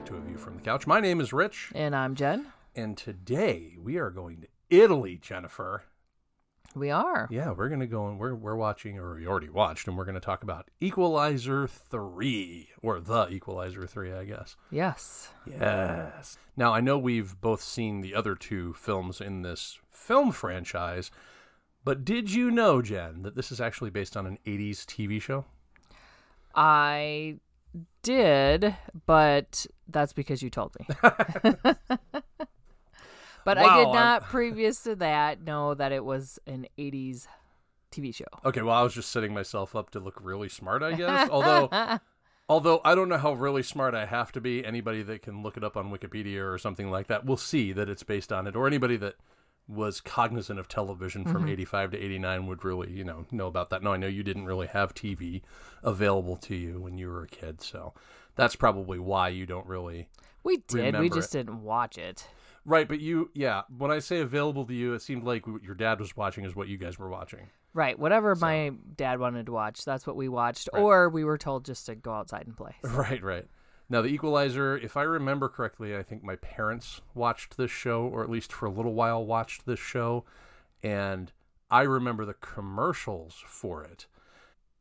Back to A View from the Couch. My name is Rich, And I'm Jenn. and today we are going to Italy, Jennifer. We are. Yeah, we're gonna go and we're we're watching, or we already watched, and we're gonna talk about Equalizer three, or the Equalizer three, I guess. Yes. Yes. Now I know we've both seen the other two films in this film franchise, but did you know, Jenn, that this is actually based on an '80s TV show? I did, but that's because you told me. but I Wow, did I'm- not, previous to that, know that it was an 80s TV show. Okay, well I was just setting myself up to look really smart, I guess. Although Although I don't know how really smart I have to be. Anybody that can look it up on Wikipedia or something like that will see that it's based on it. Or anybody that was cognizant of television from mm-hmm. 85 to 89 would really, you know, know about that. No, I know you didn't really have TV available to you when you were a kid. So that's probably why you don't really. we did. We just it. didn't watch it. Right, but you, yeah, when I say available to you, it seemed like what your dad was watching is what you guys were watching. Right. Whatever my dad wanted to watch, that's what we watched. Or we were told just to go outside and play. Right, right. Now, The Equalizer, if I remember correctly, I think my parents watched this show, or at least for a little while watched this show, and I remember the commercials for it.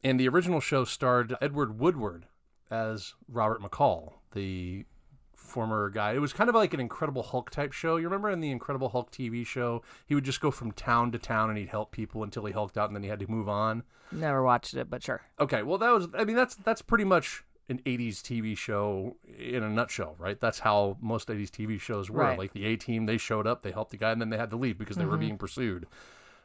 And the original show starred Edward Woodward as Robert McCall, the former guy. It was kind of like an Incredible Hulk type show. You remember in the Incredible Hulk TV show, he would just go from town to town and he'd help people until he hulked out and then he had to move on. Never watched it, but sure. Okay, well that was I mean that's that's pretty much an 80s TV show in a nutshell, right? That's how most 80s TV shows were. Right. Like the A team, they showed up, they helped the guy and then they had to leave because they were mm-hmm. being pursued.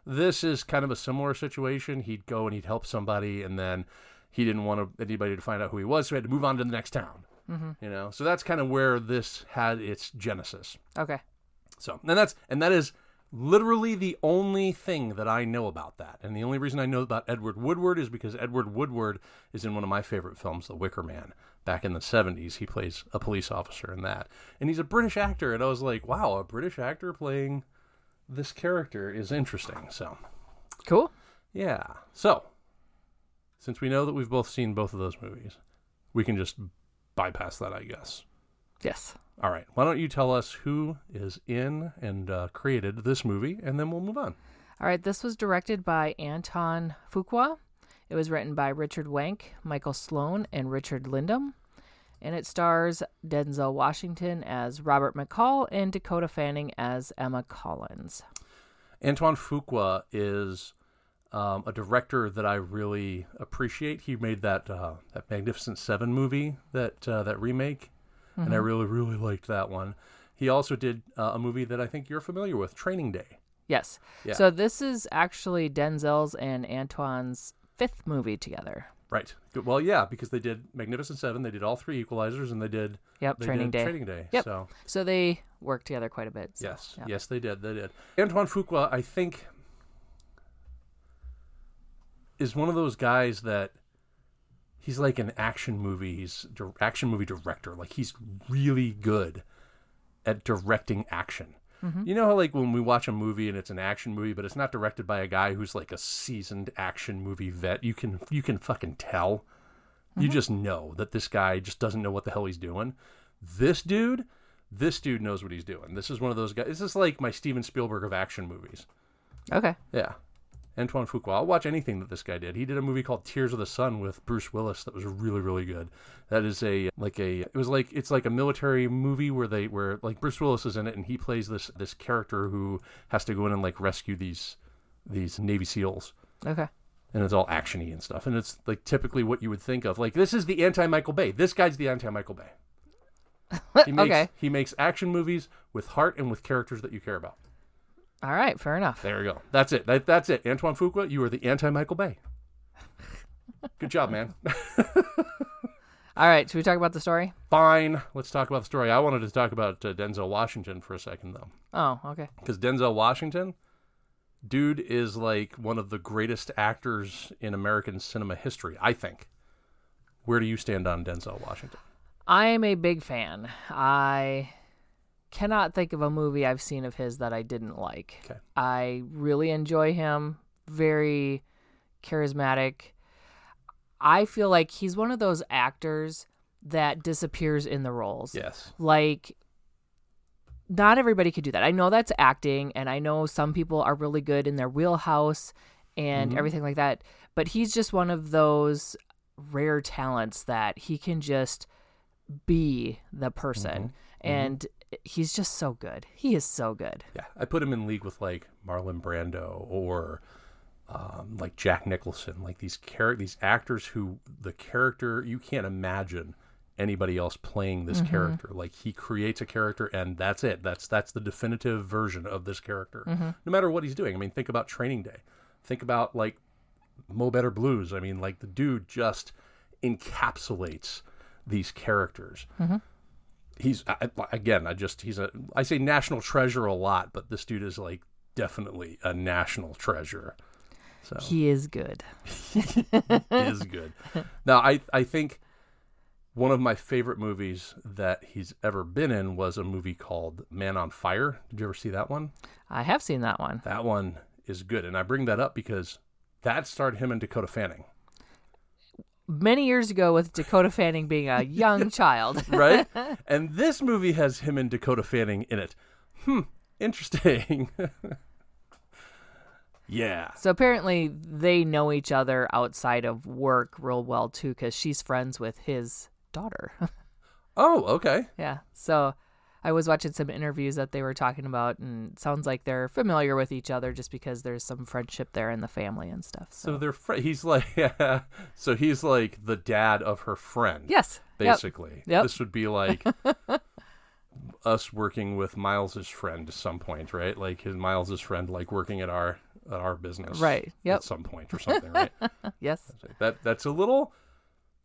This is kind of a similar situation. He'd go and he'd help somebody and then he didn't want anybody to find out who he was, so he had to move on to the next town. Mm-hmm. You know, so that's kind of where this had its genesis. Okay. So, and that's and that is literally the only thing that I know about that. And the only reason I know about Edward Woodward is because Edward Woodward is in one of my favorite films, The Wicker Man. Back in the 70s, he plays a police officer in that. And he's a British actor, and I was like, wow, a British actor playing this character is interesting. So, Cool. yeah. So, since we know that we've both seen both of those movies, we can just bypass that, I guess. Yes. All right. Why don't you tell us who is in and uh, created this movie, and then we'll move on. All right, this was directed by Antoine Fuqua. It was written by Richard Wenk, Michael Sloan, and Richard Lindheim. And it stars Denzel Washington as Robert McCall and Dakota Fanning as Emma Collins. Antoine Fuqua is um, a director that I really appreciate. He made that uh, that Magnificent Seven movie, that uh, that remake, and I really really liked that one. He also did uh, a movie that I think you're familiar with, Training Day. Yes. Yeah. So this is actually Denzel's and Antoine's fifth movie together. Right. Well, yeah, because they did Magnificent Seven, they did all three Equalizers, and they did Yep, they Training did Day. Training Day. Yep. So So they worked together quite a bit. so, Yes, yeah. yes, they did. They did. Antoine Fuqua, I think, is one of those guys that he's like an action movie he's action movie director. Like he's really good at directing action. Mm-hmm. You know how like when we watch a movie and it's an action movie, but it's not directed by a guy who's like a seasoned action movie vet. You can you can fucking tell. You mm-hmm. just know that this guy just doesn't know what the hell he's doing. This dude, this dude knows what he's doing. This is one of those guys. This is like my Steven Spielberg of action movies. Okay. Yeah. Antoine Fuqua. I'll watch anything that this guy did. He did a movie called Tears of the Sun with Bruce Willis that was really, really good. That is a like a it was like it's like a military movie where they where like Bruce Willis is in it and he plays this this character who has to go in and like rescue these these Navy SEALs. Okay. And it's all actiony and stuff. And it's like typically what you would think of. Like this is the anti Michael Bay. This guy's the anti Michael Bay. He makes Okay. he makes action movies with heart and with characters that you care about. All right. Fair enough. There you go. That's it. That, that's it. Antoine Fuqua, you are the anti Michael Bay. Good job, man. All right. Should we talk about the story? Fine. Let's talk about the story. I wanted to talk about uh, Denzel Washington for a second, though. Oh, okay. Because Denzel Washington, dude, is like one of the greatest actors in American cinema history, I think. Where do you stand on Denzel Washington? I am a big fan. I cannot think of a movie I've seen of his that I didn't like. Okay. I really enjoy him. Very charismatic. I feel like he's one of those actors that disappears in the roles. Yes. Like not everybody could do that. I know that's acting and I know some people are really good in their wheelhouse and Mhm. everything like that, but he's just one of those rare talents that he can just be the person and he's just so good. He is so good. Yeah, I put him in league with like Marlon Brando or um, like Jack Nicholson, like these char- these actors who the character you can't imagine anybody else playing this mm-hmm. character. Like he creates a character and that's it. That's that's the definitive version of this character. Mm-hmm. No matter what he's doing. I mean, think about Training Day. Think about like Mo Better Blues. I mean, like the dude just encapsulates these characters mm-hmm. He's I, again i just he's a i say national treasure a lot but this dude is like definitely a national treasure. So. He is good. He is good. Now i i think one of my favorite movies that he's ever been in was a movie called man on fire. Did you ever see that one? I have seen that one. that one is good and i bring that up because that starred him and dakota fanning Many years ago with Dakota Fanning being a young child. right and this movie has him and dakota fanning in it hmm interesting yeah So apparently they know each other outside of work real well too because she's friends with his daughter. Oh, okay. yeah. So I was watching some interviews that they were talking about and it sounds like they're familiar with each other just because there's some friendship there in the family and stuff. So, So they're fr- he's like so he's like the dad of her friend. yes. Yep. Basically. Yep. This would be like us working with Miles's friend at some point, right? Like his Miles's friend like working at our at our business. Right. Yep. At some point or something, right? Yes. that that's a little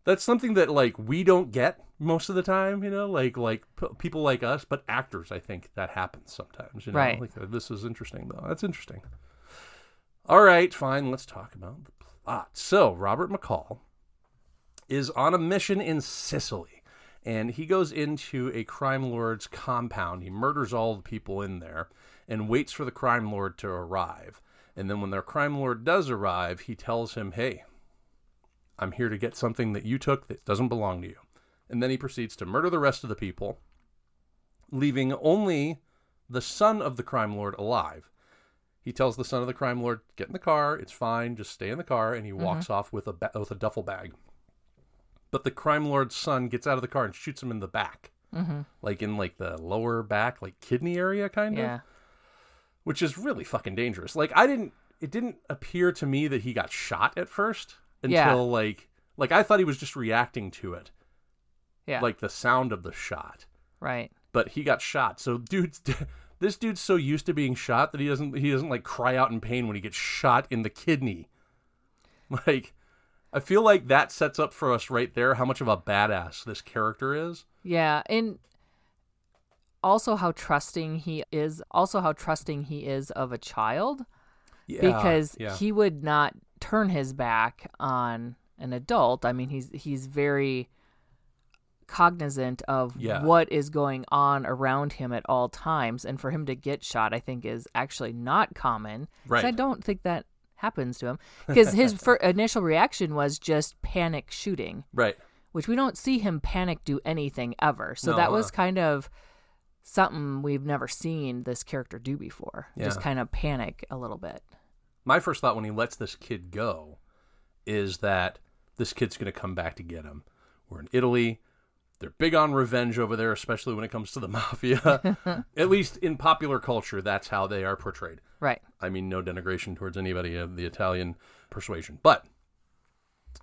that's something that like we don't get most of the time, you know, like like p- people like us, but actors, I think that happens sometimes, you know. Right. Like uh, this is interesting though. That's interesting. All right, fine. Let's talk about the plot. So Robert McCall is on a mission in Sicily, and he goes into a crime lord's compound. He murders all the people in there, and waits for the crime lord to arrive. And then when their crime lord does arrive, he tells him, "Hey, I'm here to get something that you took that doesn't belong to you." And then he proceeds to murder the rest of the people, leaving only the son of the crime lord alive. He tells the son of the crime lord, "Get in the car. It's fine. Just stay in the car." And he walks off with a ba- with a duffel bag. But the crime lord's son gets out of the car and shoots him in the back, Mm-hmm. like in like the lower back, like kidney area, kind of Yeah. which is really fucking dangerous. Like I didn't it didn't appear to me that he got shot at first until Yeah. like like I thought he was just reacting to it. Yeah. Like the sound of the shot. right. But he got shot. So dude's this dude's so used to being shot that he doesn't he doesn't like cry out in pain when he gets shot in the kidney. Like I feel like that sets up for us right there how much of a badass this character is. Yeah, and also how trusting he is. Also how trusting he is of a child Yeah. because yeah. he would not turn his back on an adult. I mean, he's he's very cognizant of Yeah. what is going on around him at all times and for him to get shot I think is actually not common. Right. I don't think that happens to him because his fir- initial reaction was just panic shooting right. which we don't see him panic do anything ever. So No, that uh. was kind of something we've never seen this character do before. Just kind of panic a little bit. My first thought when he lets this kid go is that this kid's going to come back to get him. We're in Italy. They're big on revenge over there, especially when it comes to the mafia. At least in popular culture, that's how they are portrayed. Right. I mean, no denigration towards anybody of the Italian persuasion, but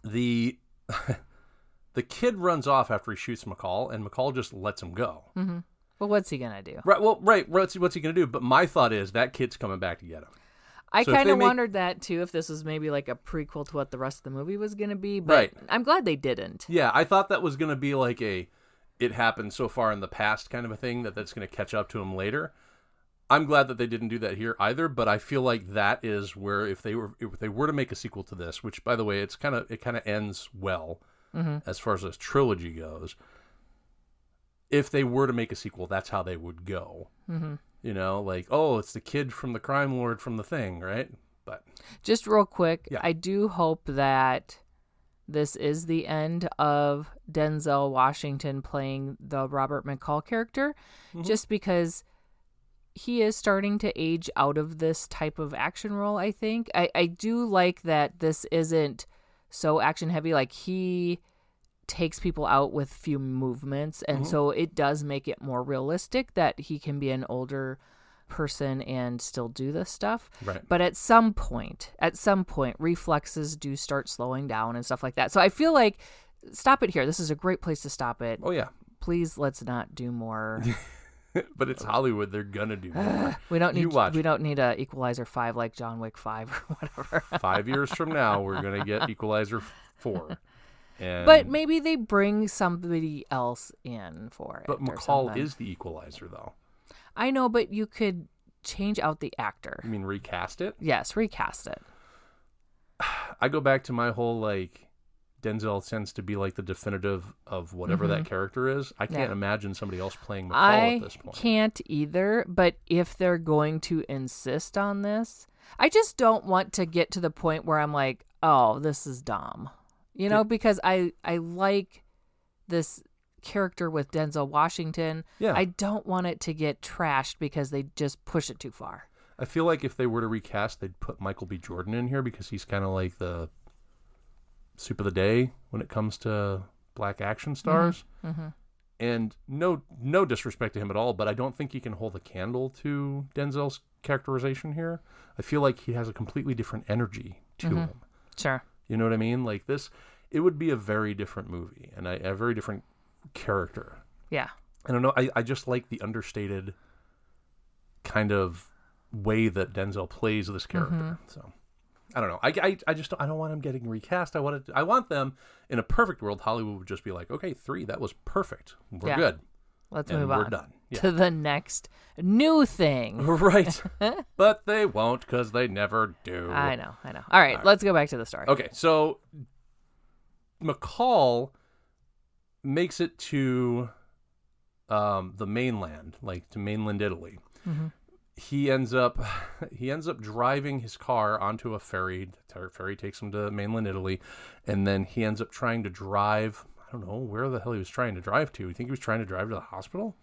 the the kid runs off after he shoots McCall, and McCall just lets him go. Mm-hmm. But what's he going to do? Right. Well, right. What's what's he going to do? But my thought is that kid's coming back to get him. I So kind of make- wondered that too, if this was maybe like a prequel to what the rest of the movie was going to be. But Right. I'm glad they didn't. Yeah, I thought that was going to be like a it happened so far in the past kind of a thing that that's going to catch up to him later. I'm glad that they didn't do that here either, but I feel like that is where if they were if they were to make a sequel to this, which by the way, it's kind of it kind of ends well as far as this trilogy goes. If they were to make a sequel, that's how they would go. Mm-hmm. You know, like oh, it's the kid from the crime lord from the thing, right? But Just real quick, Yeah. I do hope that this is the end of Denzel Washington playing the Robert McCall character, mm-hmm. just because he is starting to age out of this type of action role, I think. I, I do like that this isn't so action heavy. Like he takes people out with few movements. And mm-hmm. so it does make it more realistic that he can be an older person and still do this stuff. Right. But at some point, at some point, reflexes do start slowing down and stuff like that. So I feel like stop it here. This is a great place to stop it. Oh yeah, Please let's not do more. but it's Hollywood. They're gonna do more. We don't You need watch. we don't need a Equalizer five like John Wick five or whatever. Five years from now, we're gonna get Equalizer four. And but maybe they bring somebody else in for it. but McCall is the Equalizer, though. I know, but you could change out the actor. You mean recast it? Yes, recast it. I go back to my whole like Denzel tends to be like the definitive of whatever that character is. I can't Mm-hmm. Yeah. imagine somebody else playing McCall I at this point. can't either, but if they're going to insist on this, I just don't want to get to the point where I'm like, "Oh, this is dumb." You know, because I I like this character with Denzel Washington. Yeah. I don't want it to get trashed because they just push it too far. I feel like if they were to recast, they'd put Michael B. Jordan in here because he's kind of like the soup of the day when it comes to black action mm-hmm. stars. Mm-hmm. And no, no disrespect to him at all, but I don't think he can hold a candle to Denzel's characterization here. I feel like he has a completely different energy to mm-hmm. him. Sure. You know what I mean? Like this, it would be a very different movie and a, a very different character. Yeah. I don't know. I, I just like the understated kind of way that Denzel plays this character. Mm-hmm. So I don't know. I, I, I just don't, I don't want him getting recast. I want it. I want them in a perfect world. Hollywood would just be like, okay, three, that was perfect. We're Yeah. good, Let's and move on. we're done. Yeah. to the next new thing. right, but they won't because they never do. I know, I know. All right, let's go back to the story. Okay, so McCall makes it to um, the mainland, like to mainland Italy. He ends up he ends up driving his car onto a ferry. The ferry takes him to mainland Italy, and then he ends up trying to drive. I don't know where the hell he was trying to drive to. You think he was trying to drive to the hospital?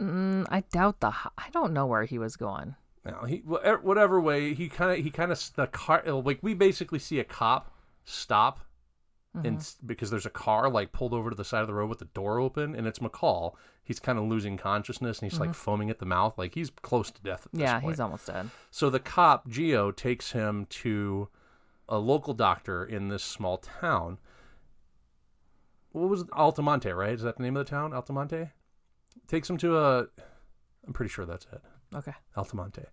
Mm, I doubt the. I don't know where he was going. No, he er, whatever way he kind of he kind of the car like we basically see a cop stop and because there's a car like pulled over to the side of the road with the door open and it's McCall. He's kind of losing consciousness and he's like foaming at the mouth like he's close to death. At this Yeah, point. he's almost dead. So the cop Gio takes him to a local doctor in this small town. What was it? Altamonte, right? Is that the name of the town? Altamonte. Takes him to a. I'm pretty sure that's it. Okay. Altamonte.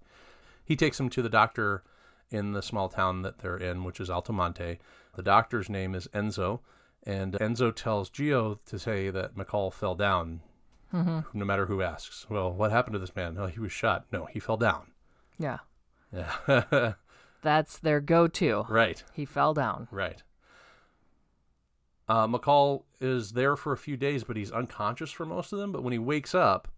He takes him to the doctor in the small town that they're in, which is Altamonte. The doctor's name is Enzo, and Enzo tells Gio to say that McCall fell down, mm-hmm. no matter who asks. Well, what happened to this man? Oh, he was shot. No, he fell down. Yeah, Yeah. that's their go-to. right, He fell down. right. Uh, McCall is there for a few days, but he's unconscious for most of them. But when he wakes up,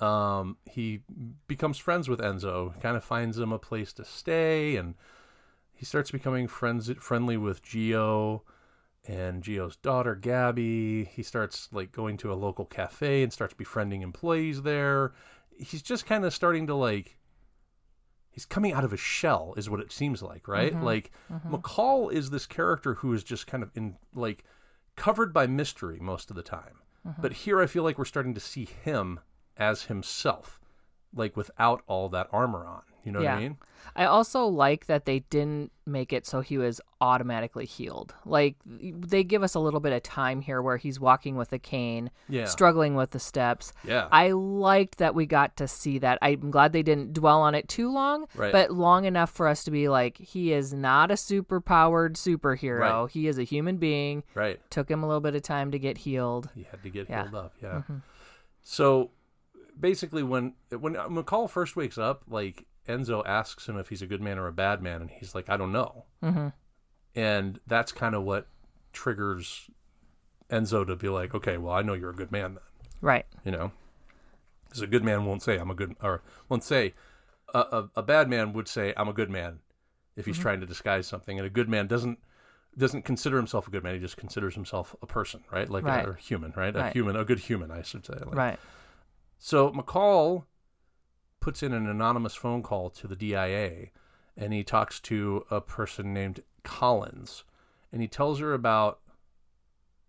um, he becomes friends with Enzo, kind of finds him a place to stay, and he starts becoming friends friendly with Gio and Gio's daughter Gabby. He starts like going to a local cafe and starts befriending employees there. He's just kind of starting to like he's coming out of a shell is what it seems like, right? Mm-hmm. Like mm-hmm. McCall is this character who is just kind of in like covered by mystery most of the time. Mm-hmm. But here I feel like we're starting to see him as himself, like without all that armor on. You know what I mean? I also like that they didn't make it so he was automatically healed. Like they give us a little bit of time here where he's walking with a cane, Yeah. struggling with the steps. Yeah. I liked that we got to see that. I'm glad they didn't dwell on it too long, Right. but long enough for us to be like, he is not a super powered superhero. Right. He is a human being. right. Took him a little bit of time to get healed. He had to get Yeah. healed up. Yeah. Mm-hmm. So basically, when when McCall first wakes up, like Enzo asks him if he's a good man or a bad man, and he's like, "I don't know." Mm-hmm. And that's kind of what triggers Enzo to be like, "Okay, well, I know you're a good man then." Right. You know, because a good man won't say, "I'm a good," or won't say, a, a, a bad man would say, "I'm a good man," if he's trying to disguise something, and a good man doesn't. doesn't consider himself a good man. He just considers himself a person, right? Like Right. human, right? A human, a good human, I should say. Like, Right. So McCall puts in an anonymous phone call to the DIA and he talks to a person named Collins and he tells her about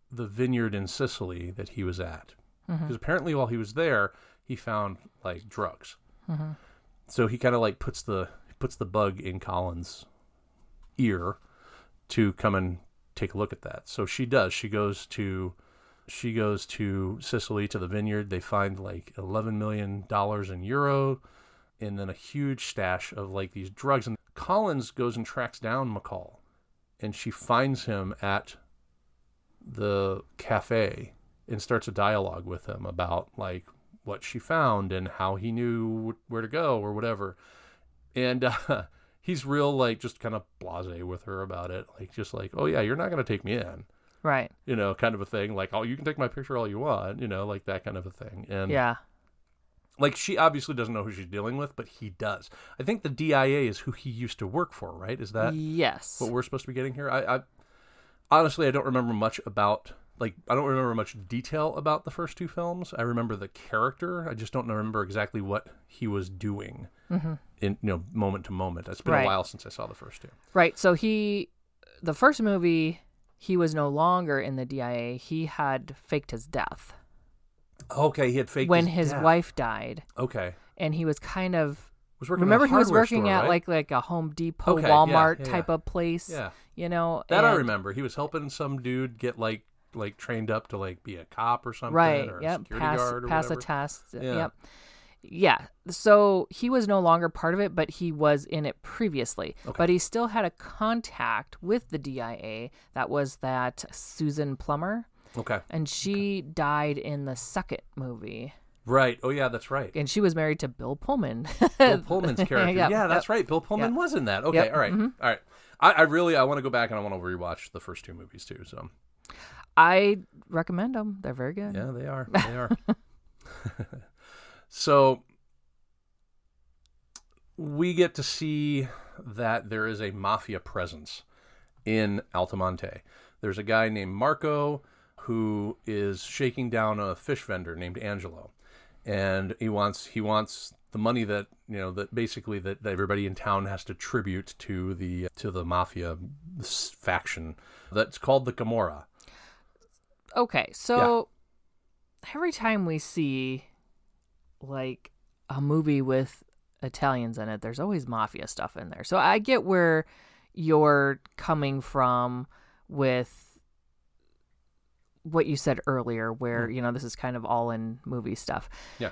the vineyard in Sicily that he was at. Mm-hmm. Because apparently while he was there, he found like drugs. Mm-hmm. So he kind of like puts the puts the bug in Collins' ear to come and take a look at that. So she does. She goes to she goes to Sicily to the vineyard. They find like eleven million dollars in euro, and then a huge stash of like these drugs. And Collins goes and tracks down McCall, and she finds him at the cafe and starts a dialogue with him about like what she found and how he knew where to go or whatever. And uh, he's real like just kind of blasé with her about it, like just like, oh yeah, you're not gonna take me in Right. you know, kind of a thing. Like, oh, you can take my picture all you want, you know, like that kind of a thing. And Yeah. like she obviously doesn't know who she's dealing with, but he does. I think the DIA is who he used to work for, right? Is that yes. what we're supposed to be getting here? I, I honestly I don't remember much about like I don't remember much detail about the first two films. I remember the character. I just don't remember exactly what he was doing mm-hmm. in you know moment to moment. It's been Right. a while since I saw the first two. Right. So he, the first movie, he was no longer in the DIA. He had faked his death Okay, he had faked his death. when his death. wife died, Okay, and he was kind of. was Remember, he was working store, at right? like like a Home Depot, Okay, Walmart yeah, type yeah. of place. yeah. You know That I remember. He was helping some dude get like like trained up to like be a cop or something, Right. or a Yep. security Pass guard or pass a test. Yeah. Yep. Yeah. So he was no longer part of it, but he was in it previously. Okay. But he still had a contact with the DIA. That was that Susan Plummer, Okay, and she died in the second movie. right. Oh yeah, that's right. And she was married to Bill Pullman. Bill Pullman's character. Yep, yeah, that's yep. right. Bill Pullman Yep. was in that. Okay, Yep, all right. mhm. all right. I, I really I want to go back and I want to rewatch the first two movies too. So I recommend them. They're very good. yeah, they are. They are. so we get to see that there is a mafia presence in Altamonte. There's a guy named Marco who is shaking down a fish vendor named Angelo, and he wants he wants the money that you know that basically that, that everybody in town has to tribute to the to the mafia faction that's called the Camorra. Okay, so every time we see like a movie with Italians in it, there's always mafia stuff in there. So I get where you're coming from with what you said earlier, where, mm. you know, this is kind of all in movie stuff. Yeah.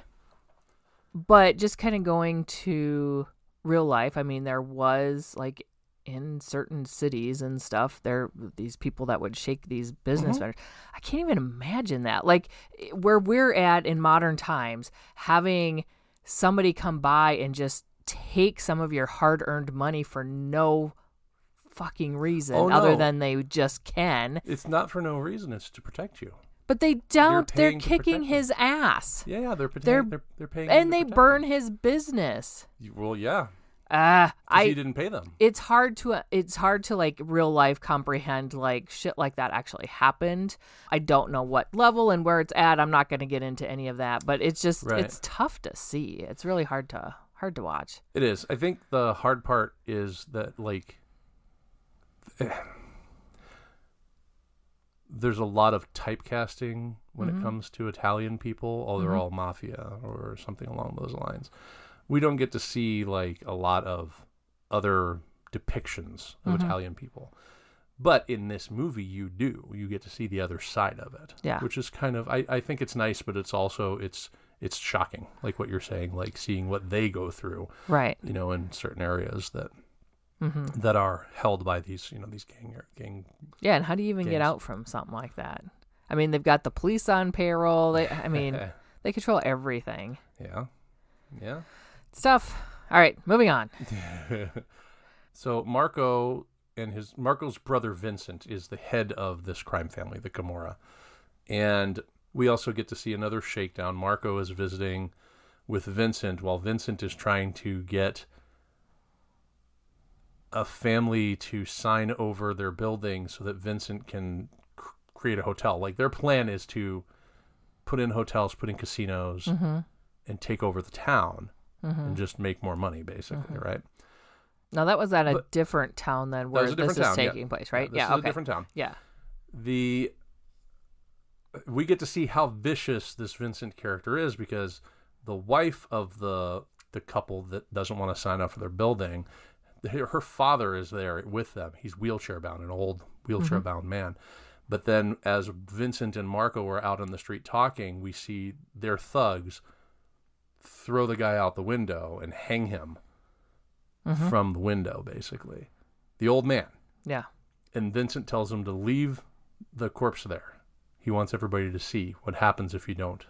But just kind of going to real life, I mean, there was like in certain cities and stuff, there these people that would shake these business Mhm. vendors. I can't even imagine that. Like where we're at in modern times, having somebody come by and just take some of your hard-earned money for no fucking reason Oh, other than they just can. It's not for no reason. It's to protect you. But they don't. They're paying to kicking his ass. Yeah, yeah, they're They're- they're they're, they're paying, And they burn his business. Well, yeah, Uh I he didn't pay them. it's hard to it's hard to like real life comprehend like shit like that actually happened i don't know what level and where it's at i'm not going to get into any of that but it's just Right. it's tough to see it's really hard to hard to watch It is. I think the hard part is that like there's a lot of typecasting when Mm-hmm. it comes to Italian people. Oh, they're all mafia or something along those lines. We don't get to see like a lot of other depictions of Mm-hmm. Italian people. But in this movie, you do. You get to see the other side of it. Yeah. Which is kind of, I, I think it's nice, but it's also, it's, it's shocking. Like what you're saying, like seeing what they go through right you know, in certain areas that hmm that are held by these, you know, these gang gang. yeah and how do you even get out from something like that i mean they've got the police on payroll they i mean they control everything yeah, yeah. Stuff all right moving on so Marco and his Marco's brother Vincent is the head of this crime family, the Camorra, and we also get to see another shakedown. Marco is visiting with Vincent while Vincent is trying to get a family to sign over their building so that Vincent can c- create a hotel. Like their plan is to put in hotels, put in casinos, Mm-hmm. and take over the town Mm-hmm. and just make more money, basically, mm-hmm. right? Now that was at a But- different town than where this different is town, yeah. taking place, right? Yeah. a okay. different town. Yeah. the we get to see how vicious this Vincent character is because the wife of the the couple that doesn't want to sign up for their building, her her father is there with them. He's wheelchair bound, an old wheelchair mm-hmm. bound man. But then, as Vincent and Marco are out on the street talking, we see their thugs throw the guy out the window and hang him mm-hmm. from the window, basically. The old man Yeah. and Vincent tells him to leave the corpse there. He wants everybody to see what happens if you don't.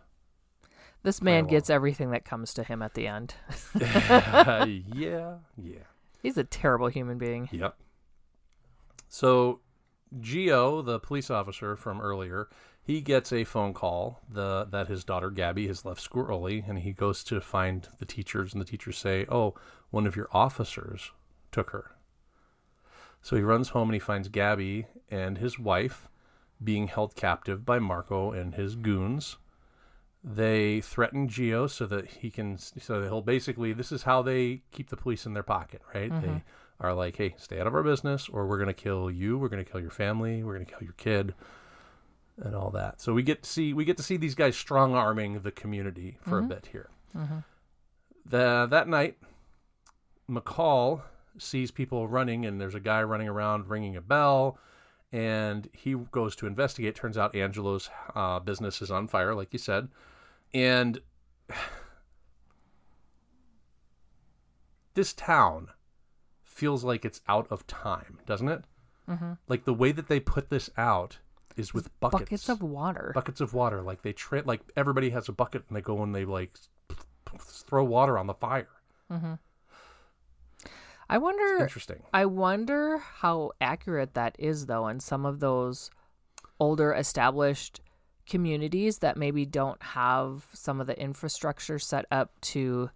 This man gets everything that comes to him at the end. yeah, yeah, He's a terrible human being. yep. So, Gio, the police officer from earlier, he gets a phone call the that his daughter Gabby has left school early, and he goes to find the teachers, and the teachers say, "Oh, one of your officers took her." So he runs home and he finds Gabby and his wife being held captive by Marco and his goons. They threaten Gio so that he can, so he'll basically, this is how they keep the police in their pocket, right? They mm-hmm. are like, hey, stay out of our business or we're going to kill you. We're going to kill your family. We're going to kill your kid and all that. So we get to see, we get to see these guys strong arming the community for a bit here. The, that night, McCall sees people running and there's a guy running around ringing a bell and he goes to investigate turns out angelo's uh, business is on fire like you said and this town feels like it's out of time doesn't it mm-hmm. like the way that they put this out is with buckets Buckets. of water. buckets of water like they tra- like everybody has a bucket and they go and they like throw water on the fire. Mm-hmm. I wonder. interesting. I wonder how accurate that is, though, in some of those older established communities that maybe don't have some of the infrastructure set up to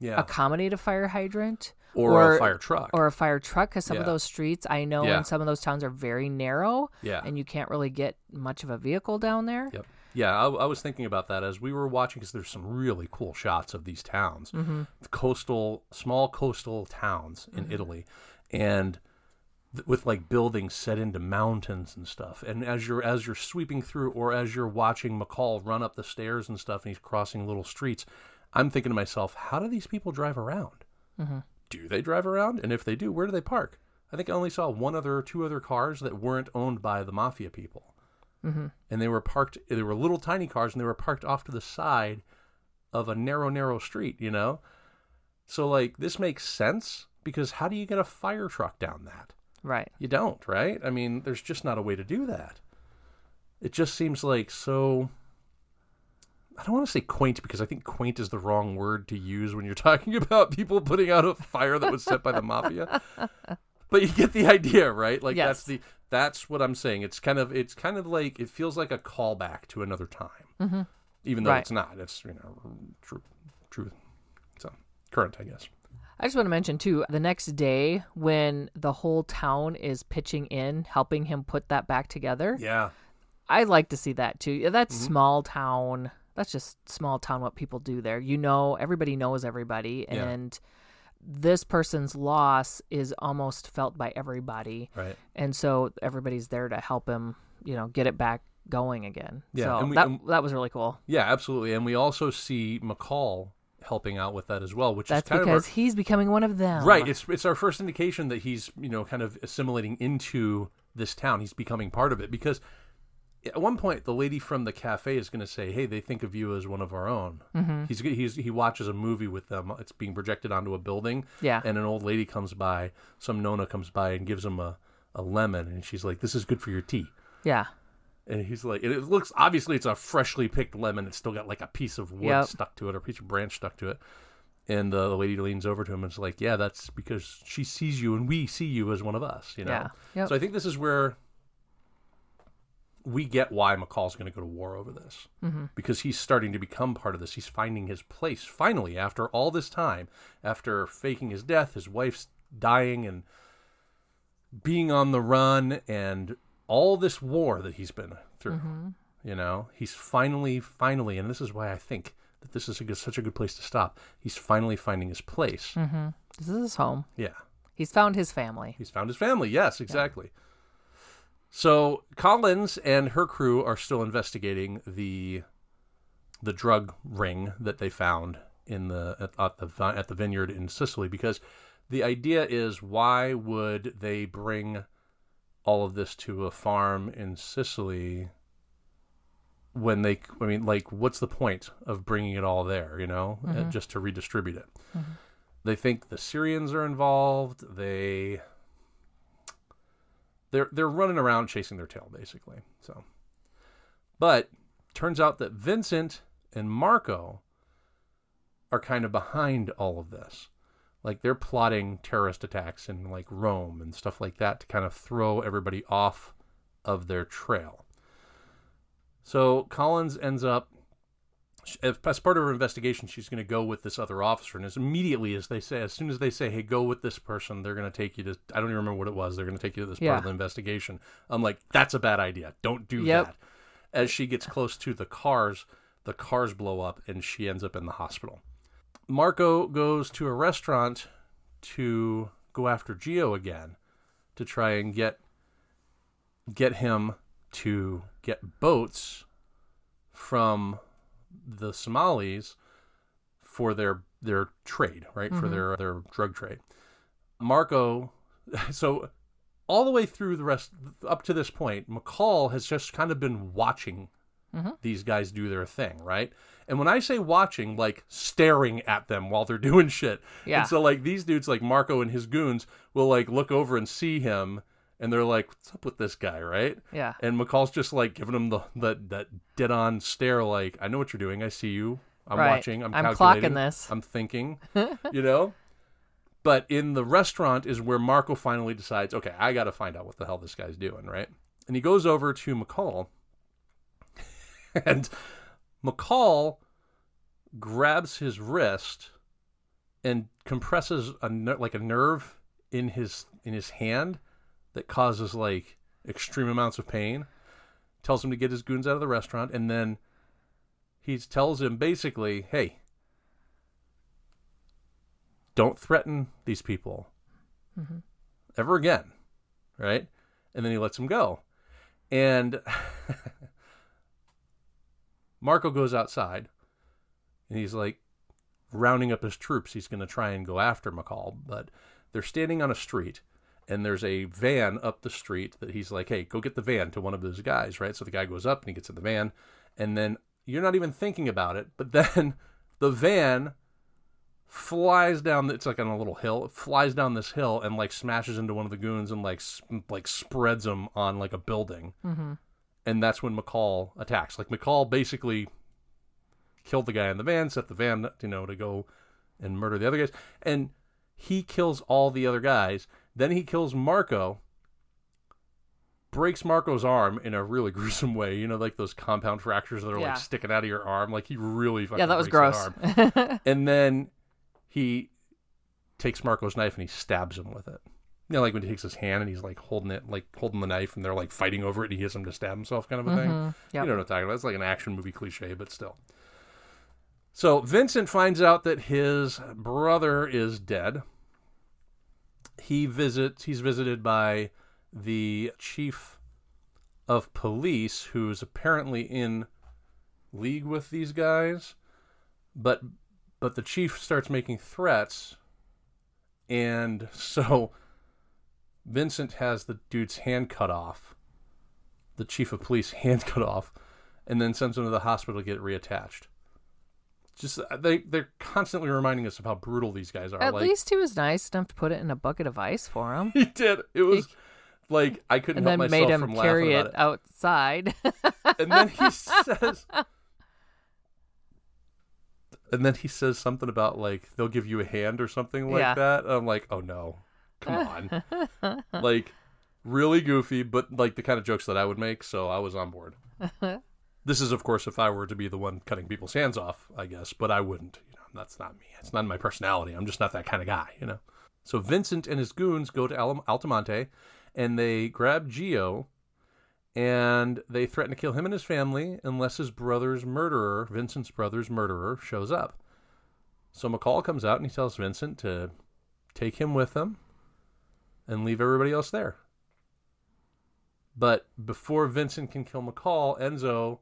yeah. accommodate a fire hydrant or, a fire truck or a fire truck. Because some of those streets, I know, Yeah. in some of those towns are very narrow, yeah and you can't really get much of a vehicle down there. Yep. Yeah, I, I was thinking about that as we were watching because there's some really cool shots of these towns, Mm-hmm. coastal, small coastal towns in Italy, and th- with like buildings set into mountains and stuff. And as you're as you're sweeping through, or as you're watching McCall run up the stairs and stuff, and he's crossing little streets, I'm thinking to myself, how do these people drive around? Do they drive around? And if they do, where do they park? I think I only saw one other, two other cars that weren't owned by the mafia people mm-hmm. and they were parked they were little tiny cars and they were parked off to the side of a narrow narrow street you know so like this makes sense because how do you get a fire truck down that Right. you don't right i mean there's just not a way to do that it just seems like so i don't want to say quaint because i think quaint is the wrong word to use when you're talking about people putting out a fire that was set by the mafia but you get the idea right like that's the that's what i'm saying it's kind of it's kind of like it feels like a callback to another time even though Right. it's not it's you know true true so current i guess I just want to mention too, the next day when the whole town is pitching in, helping him put that back together. yeah I'd like to see that too. That's Mm-hmm. small town. That's just small town what people do there. You know, everybody knows everybody Yeah. and this person's loss is almost felt by everybody. right And so everybody's there to help him, you know, get it back going again. Yeah, So we- that that was really cool. yeah absolutely and we also see mccall helping out with that as well which That's is kind because of he's becoming one of them. right it's it's our first indication that he's you know kind of assimilating into this town he's becoming part of it because at one point the lady from the cafe is going to say hey they think of you as one of our own Mm-hmm. he's, he's he watches a movie with them it's being projected onto a building Yeah. and an old lady comes by some nona comes by and gives him a, a lemon and she's like this is good for your tea Yeah. and he's like, and it looks obviously it's a freshly picked lemon. It's still got like a piece of wood Yep. stuck to it, or a piece of branch stuck to it. And uh, the lady leans over to him and is like, "Yeah, that's because she sees you, and we see you as one of us." You know. Yeah. Yep. So I think this is where we get why McCall's going to go to war over this Mm-hmm. because he's starting to become part of this. He's finding his place finally after all this time, after faking his death, his wife's dying and being on the run and all this war that he's been through. You know, he's finally, finally, and this is why I think that this is a good, such a good place to stop. He's finally finding his place. This is his home. Yeah. He's found his family. He's found his family. Yes, exactly. So Collins and her crew are still investigating the the drug ring that they found in the at, at the at the vineyard in Sicily because the idea is why would they bring all of this to a farm in Sicily when they I mean like what's the point of bringing it all there, you know, uh, just to redistribute it. They think the Syrians are involved. They they're they're running around chasing their tail basically. So, but turns out that Vincent and Marco are kind of behind all of this. Like they're plotting terrorist attacks in like Rome and stuff like that to kind of throw everybody off of their trail. So Collins ends up as as part of her investigation, she's going to go with this other officer, and as immediately as they say, as soon as they say, "Hey, go with this person," they're going to take you to. I don't even remember what it was. They're going to take you to this part of the investigation. I'm like, that's a bad idea. Don't do Yep. that. As she gets close to the cars, the cars blow up, and she ends up in the hospital. Marco goes to a restaurant to go after Gio again to try and get get him to get boats from the Somalis for their their trade, right? For mm-hmm. their their drug trade. Marco so all the way through the rest up to this point, McCall has just kind of been watching mm-hmm. these guys do their thing, right? And when I say watching, like staring at them while they're doing shit. Yeah. And so like these dudes like Marco and his goons will like look over and see him and they're like, What's up with this guy, right? Yeah. And McCall's just like giving him the that that dead on stare, like, I know what you're doing, I see you. I'm Right. watching, I'm, I'm calculating, clocking this." I'm thinking, you know? But in the restaurant is where Marco finally decides, okay, I got to find out what the hell this guy's doing, right? And he goes over to McCall, and McCall grabs his wrist and compresses a ner- like a nerve in his in his hand that causes like extreme amounts of pain. Tells him to get his goons out of the restaurant, and then he tells him basically, "Hey, don't threaten these people mm-hmm. ever again, right?" And then he lets him go, and Marco goes outside, and he's like rounding up his troops. He's going to try and go after McCall, but they're standing on a street, and there's a van up the street that he's like, "Hey, go get the van to one of those guys," right? So the guy goes up and he gets in the van, and then you're not even thinking about it, but then the van flies down. It's like on a little hill. It flies down this hill and like smashes into one of the goons and like s- like spreads them on like a building. Mm-hmm. And that's when McCall attacks. Like McCall basically killed the guy in the van, set the van, you know, to go and murder the other guys, and he kills all the other guys. Then he kills Marco. Breaks Marco's arm in a really gruesome way, you know, like those compound fractures that are Yeah. like sticking out of your arm. Like he really fucking Yeah, that was gross. arm and then he takes Marco's knife and he stabs him with it. You know, like when he takes his hand and he's like holding it, like holding the knife, and they're like fighting over it, and he hits him to stab himself, kind of a thing. Mhm. Yep. You know what I'm talking about? It's like an action movie cliche, but still. So Vincent finds out that his brother is dead. He visits. He's visited by the chief of police, who's apparently in league with these guys, but but the chief starts making threats, and so Vincent has the dude's hand cut off, the chief of police hand cut off, and then sends him to the hospital to get reattached. Just uh, they they're constantly reminding us of how brutal these guys are. At like least he was nice enough to put it in a bucket of ice for him. he did. It was like I couldn't and help then myself made him from carry laughing it about outside. it. And then he says, and then he says something about like they'll give you a hand or something like Yeah. that. I'm like, oh no, come on, like really goofy, but like the kind of jokes that I would make. So I was on board. This is, of course, if I were to be the one cutting people's hands off, I guess, but I wouldn't. You know, that's not me. It's not my personality. I'm just not that kind of guy. You know. So Vincent and his goons go to Al- Altamonte and they grab Gio and they threaten to kill him and his family unless his brother's murderer, Vincent's brother's murderer, shows up. So McCall comes out and he tells Vincent to take him with him and leave everybody else there. But before Vincent can kill McCall, Enzo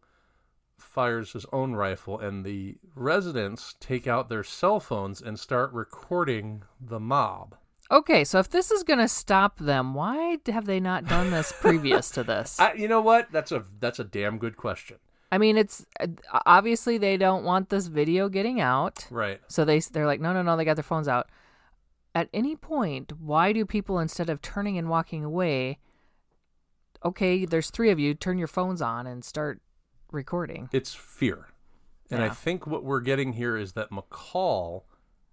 fires his own rifle, and the residents take out their cell phones and start recording the mob. Okay, so if this is going to stop them, why have they not done this previous to this? I, you know what? That's a that's a damn good question. I mean, it's uh, obviously they don't want this video getting out. Right. So they they're like, no, no, no. They got their phones out. At any point, why do people instead of turning and walking away? Okay, there's three of you. Turn your phones on and start recording. It's fear, and I think what we're getting here is that McCall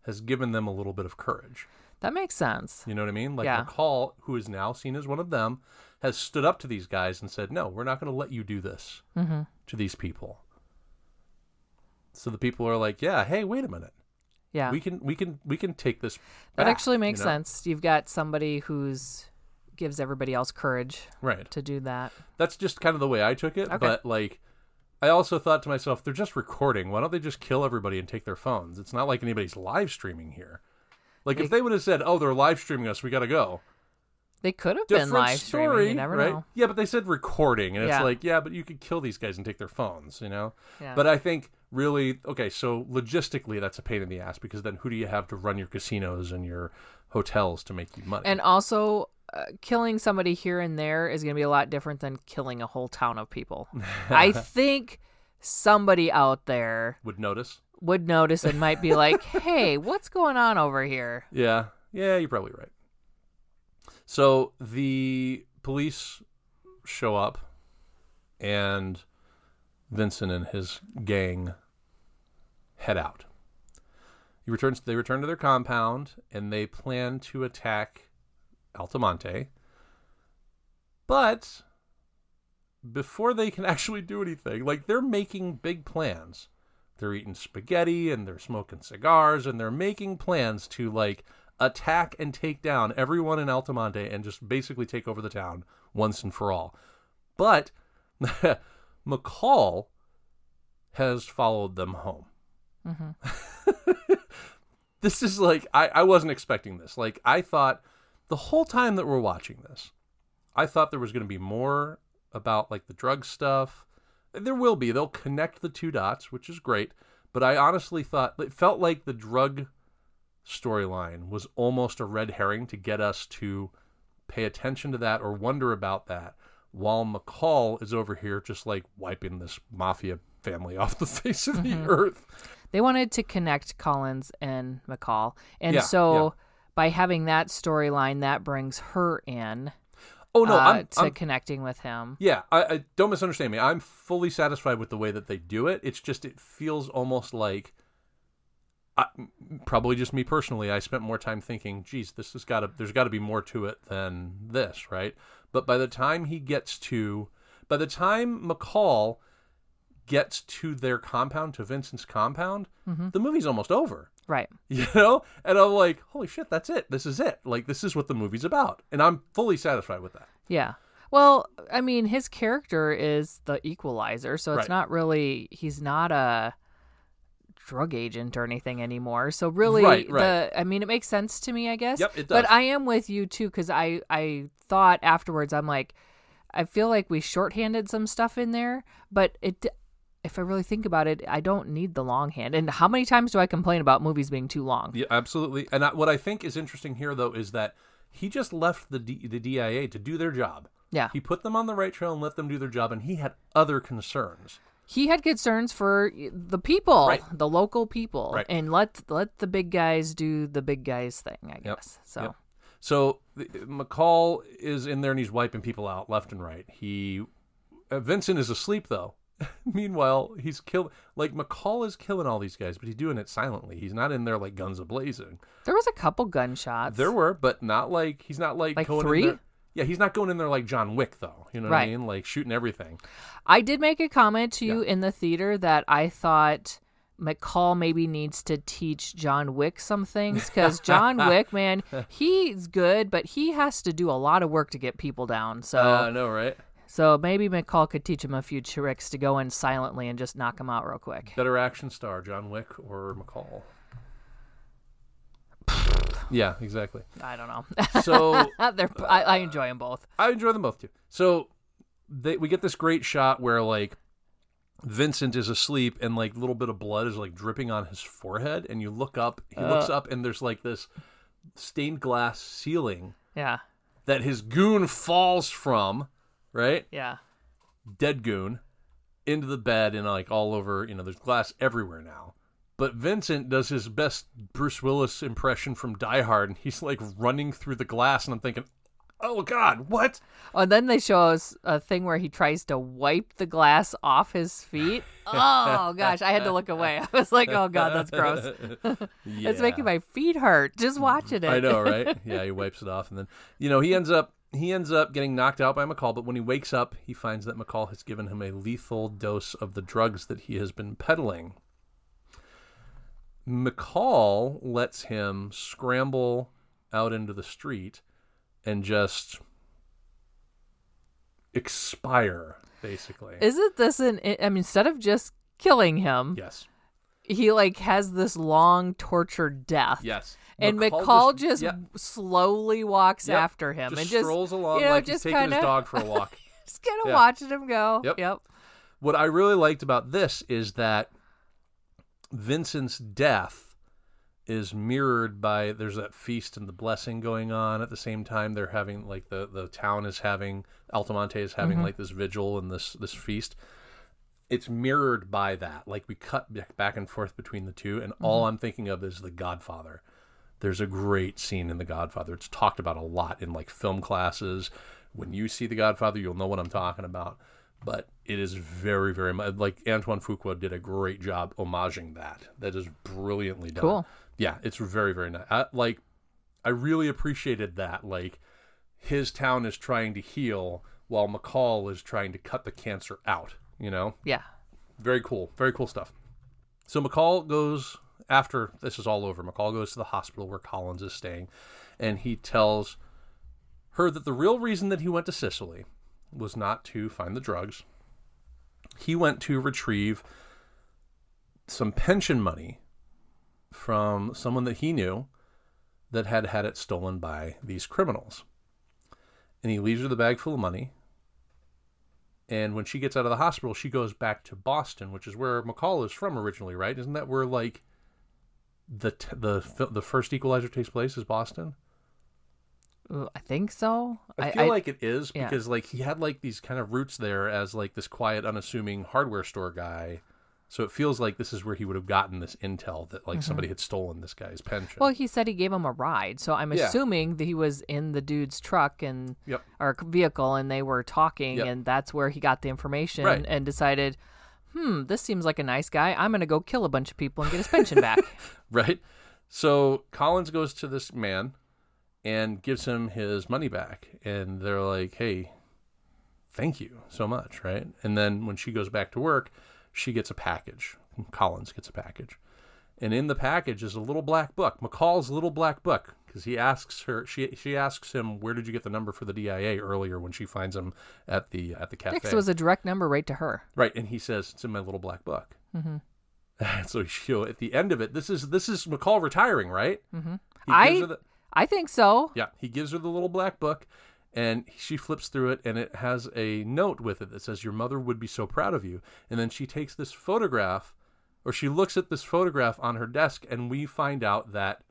has given them a little bit of courage. That makes sense. You know what I mean? Like Yeah. McCall, who is now seen as one of them, has stood up to these guys and said, "No, we're not going to let you do this Mm-hmm. to these people." So the people are like, "Yeah, hey, wait a minute. Yeah, We can, we can, we can take this." that back," actually makes you know? sense. You've got somebody who's gives everybody else courage right? to do that. That's just kind of the way I took it. Okay. But like, I also thought to myself, they're just recording. Why don't they just kill everybody and take their phones? It's not like anybody's live streaming here. Like if They- they would have said, "Oh, they're live streaming us. We got to go." They could have Different been live story, streaming. You never right? know. Yeah, but they said recording, and it's like, yeah, but you could kill these guys and take their phones, you know. Yeah. But I think really, okay, so logistically, that's a pain in the ass because then who do you have to run your casinos and your hotels to make you money? And also, uh, killing somebody here and there is going to be a lot different than killing a whole town of people. I think somebody out there would notice. would notice and might be like, "Hey, what's going on over here?" Yeah, yeah, you're probably right. So the police show up, and Vincent and his gang head out. He returns. They return to their compound, and they plan to attack Altamonte. But before they can actually do anything, like they're making big plans. They're eating spaghetti and they're smoking cigars and they're making plans to like attack and take down everyone in Altamonte and just basically take over the town once and for all. But McCall has followed them home. Mm-hmm. this is like I, I wasn't expecting this. Like I thought the whole time that we're watching this, I thought there was going to be more about like the drug stuff. There will be. They'll connect the two dots, which is great. But I honestly thought it felt like the drug storyline was almost a red herring to get us to pay attention to that or wonder about that while McCall is over here just like wiping this mafia family off the face of the mm-hmm. earth. They wanted to connect Collins and McCall, and Yeah, so yeah. By having that storyline, that brings her in Oh no, uh, I'm, to I'm connecting with him. Yeah, I, I don't misunderstand me. I'm fully satisfied with the way that they do it. It's just it feels almost like, I, probably just me personally. I spent more time thinking, "Geez, this has got to. There's got to be more to it than this, right?" But by the time he gets to, by the time McCall gets to their compound, to Vincent's compound, the movie's almost over. Right. You know, and I'm like, "Holy shit, that's it. This is it. Like this is what the movie's about," and I'm fully satisfied with that. Yeah. Well, I mean, his character is the equalizer, so it's Right. not really he's not a drug agent or anything anymore. So really Right, right. the I mean, it makes sense to me, I guess. Yep, it does. But. I am with you too cuz I I thought afterwards I'm like I feel like we shorthanded some stuff in there, but it if I really think about it, I don't need the long hand. And how many times do I complain about movies being too long? Yeah, absolutely. And I, what I think is interesting here, though, is that he just left the D, the DIA to do their job. Yeah. He put them on the right trail and let them do their job, and he had other concerns. he had concerns for the people, Right. the local people, Right. and let let the big guys do the big guys thing. I guess so. Yep. So McCall is in there and he's wiping people out left and right. He uh, Vincent is asleep though. Meanwhile, he's kill like McCall is killing all these guys, but he's doing it silently. He's not in there like guns a blazing. There was a couple gunshots. There were, but not like he's not like, Like going three? In there. Yeah, he's not going in there like John Wick though. You know what I mean? Like shooting everything. I did make a comment to you in the theater that I thought McCall maybe needs to teach John Wick some things because John Wick, man, he's good, but he has to do a lot of work to get people down. So, Uh, I know, right? So maybe McCall could teach him a few tricks to go in silently and just knock him out real quick. Better action star, John Wick or McCall? yeah, exactly. I don't know. So They're, I, I enjoy them both. I enjoy them both too. So they we get this great shot where like Vincent is asleep and like a little bit of blood is like dripping on his forehead and you look up he looks uh. up and there's like this stained glass ceiling Yeah, that his goon falls from, right? yeah. Dead goon into the bed and like all over, you know, there's glass everywhere now. But Vincent does his best Bruce Willis impression from Die Hard and he's like running through the glass and I'm thinking, "Oh god, what?" Oh, and then they show us a thing where he tries to wipe the glass off his feet. Oh gosh, I had to look away. I was like, "Oh god, that's gross." It's making my feet hurt just watching it. I know, right? Yeah, he wipes it off, and then you know he ends up he ends up getting knocked out by McCall. But when he wakes up, he finds that McCall has given him a lethal dose of the drugs that he has been peddling. McCall lets him scramble out into the street and just expire, basically. Isn't this an? I mean, instead of just killing him, yes, he like has this long tortured death. yes. And McCall, just, yeah, slowly walks Yep. after him just and just strolls along you know, like just he's taking kinda, his dog for a walk. just kind of Yeah. watching him go. Yep. Yep. what I really liked about this is that Vincent's death is mirrored by there's that feast and the blessing going on at the same time they're having like the the town is having Altamonte is having mm-hmm. like this vigil and this this feast it's mirrored by that. Like we cut back- and forth between the two and all mm-hmm. I'm thinking of is the Godfather. There's a great scene in the Godfather. It's talked about a lot in like film classes. When you see the Godfather you'll know what I'm talking about. But it is very very much like Antoine Fuqua did a great job homaging that. That is brilliantly done. Cool. yeah it's very very nice I, like I really appreciated that like his town is trying to heal while McCall is trying to cut the cancer out you know Yeah. very cool very cool stuff so McCall goes after this is all over McCall goes to the hospital where Collins is staying and he tells her that the real reason that he went to Sicily was not to find the drugs he went to retrieve some pension money from someone that he knew that had had it stolen by these criminals. And he leaves her the bag full of money. And when she gets out of the hospital, she goes back to Boston, which is where McCall is from originally, right? Isn't that where like the t- the the first Equalizer takes place is Boston? Ooh, I think so. I feel like it is yeah. because like he had like these kind of roots there as like this quiet, unassuming hardware store guy. So it feels like this is where he would have gotten this intel that like somebody had stolen this guy's pension. Mm-hmm. Well, he said he gave him a ride, so I'm Yeah. assuming that he was in the dude's truck and Yep. or vehicle, and they were talking, Yep. and that's where he got the information Right. and decided, hmm, this seems like a nice guy. I'm gonna go kill a bunch of people and get his pension back. right? So Collins goes to this man and gives him his money back, and they're like, "Hey, thank you so much," right? And then when she goes back to work, she gets a package. Collins gets a package, and in the package is a little black book, McCall's little black book, because he asks her, she she asks him, "Where did you get the number for the DIA?" Earlier when she finds him at the at the cafe, Next was a direct number right to her. Right, and he says it's in my little black book. Mm-hmm. so she, at the end of it, this is this is McCall retiring, right? Mm-hmm. I- the, I think so. yeah, he gives her the little black book, and she flips through it, and it has a note with it that says, "Your mother would be so proud of you." And then she takes this photograph, or she looks at this photograph on her desk, and we find out that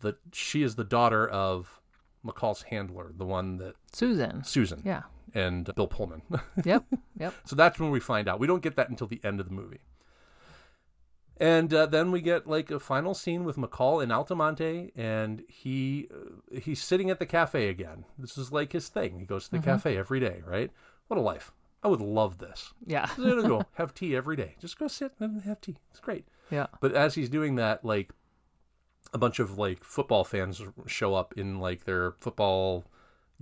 that she is the daughter of McCall's handler, the one that Susan. Susan Yeah. and Bill Pullman. Yep. Yep. So that's when we find out. We don't get that until the end of the movie. And uh, then we get like a final scene with McCall in Altamonte, and he uh, he's sitting at the cafe again. This is like his thing. He goes to the cafe every day, right? What a life! I would love this. Yeah. Go have tea every day. Just go sit and have tea. It's great. Yeah. But as he's doing that, like a bunch of like football fans show up in like their football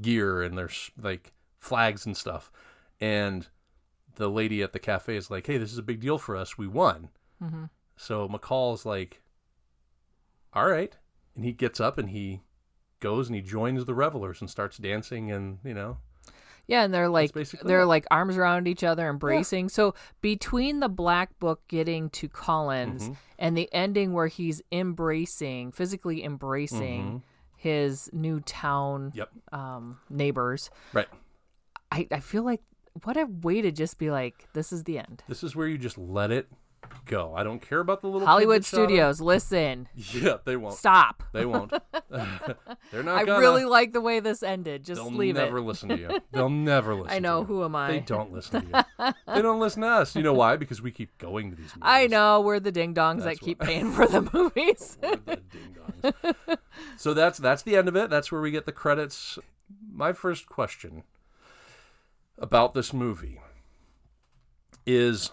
gear and their like flags and stuff, and the lady at the cafe is like, "Hey, this is a big deal for us. We won." Mm-hmm. So McCall's like, "All right," and he gets up and he goes and he joins the revelers and starts dancing and you know Yeah, and they're like they're it. like arms around each other, embracing. So between the black book getting to Collins Mhm. and the ending where he's embracing, physically embracing Mhm. his new town Yep. um, neighbors, right. I, I feel like what a way to just be like, this is the end. This is where you just let it go. I don't care about the little Hollywood. Studios, listen, Yeah, they won't. stop. They won't. They're not I gonna. really like the way this ended. Just They'll leave it. They'll never listen to you. They'll never listen. I know. To you. Who am I? They don't listen to you. they don't listen to us. You know why? Because we keep going to these movies. I know we're the ding dongs that keep what- paying for the movies. We're the ding-dongs. so that's that's the end of it. That's where we get the credits. My first question about this movie is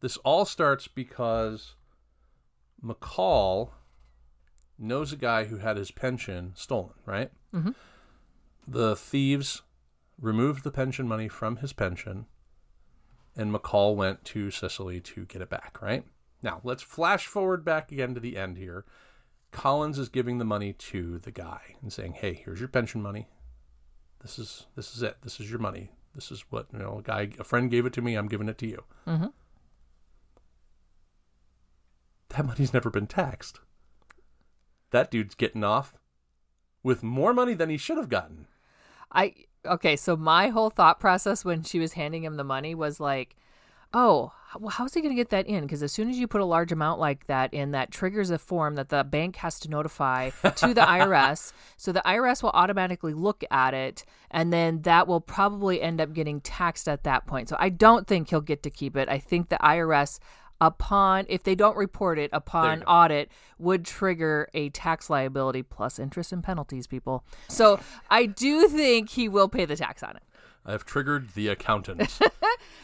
this all starts because McCall knows a guy who had his pension stolen, right? Mhm. The thieves removed the pension money from his pension, and McCall went to Sicily to get it back, right? Now, let's flash forward back again to the end here. Collins is giving the money to the guy and saying, "Hey, here's your pension money. This is this is it. This is your money. This is what you know. A guy, a friend gave it to me. I'm giving it to you." Mhm. That money's never been taxed. That dude's getting off with more money than he should have gotten. I okay, so my whole thought process when she was handing him the money was like, "Oh, well, how's he going to get that in? Because as soon as you put a large amount like that in, that triggers a form that the bank has to notify to the IRS. So the IRS will automatically look at it, and then that will probably end up getting taxed at that point. So I don't think he'll get to keep it. I think the IRS." Upon if they don't report it upon audit would trigger a tax liability plus interest and penalties people. So I do think he will pay the tax on it. I have triggered the accountant.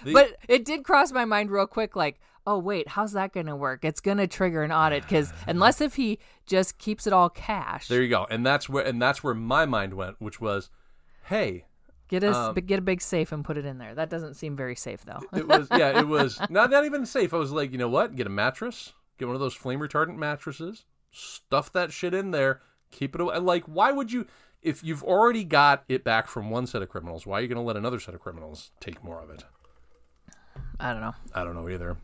The- But it did cross my mind real quick like, oh, wait, how's that going to work? It's going to trigger an audit because unless if he just keeps it all cash, there you go. And that's where and that's where my mind went, which was, hey, get, a, um, get a big safe and put it in there. That doesn't seem very safe, though. it was yeah, it was not not even safe. I was like, you know what? Get a mattress, get one of those flame retardant mattresses, stuff that shit in there, keep it away. Like, why would you? If you've already got it back from one set of criminals, why are you going to let another set of criminals take more of it? I don't know. I don't know either.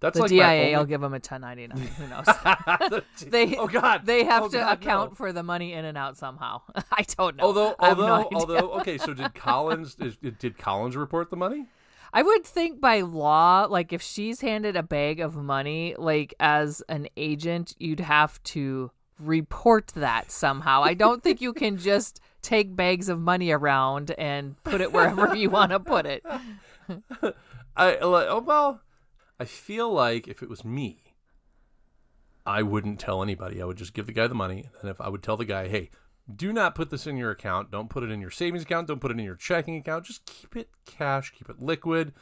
That's The like DIA my will give them a 1099. Who knows? they, oh God, They have Oh, to God, account no. for the money in and out somehow. I don't know. Although, have no although, although, okay. So did Collins? is- did Collins report the money? I would think by law, like if she's handed a bag of money, like as an agent, you'd have to report that somehow. I don't think you can just take bags of money around and put it wherever you want to put it. I like, oh well, I feel like if it was me, I wouldn't tell anybody. I would just give the guy the money, and if I would tell the guy, "Hey, do not put this in your account. Don't put it in your savings account. Don't put it in your checking account. Just keep it cash. Keep it liquid.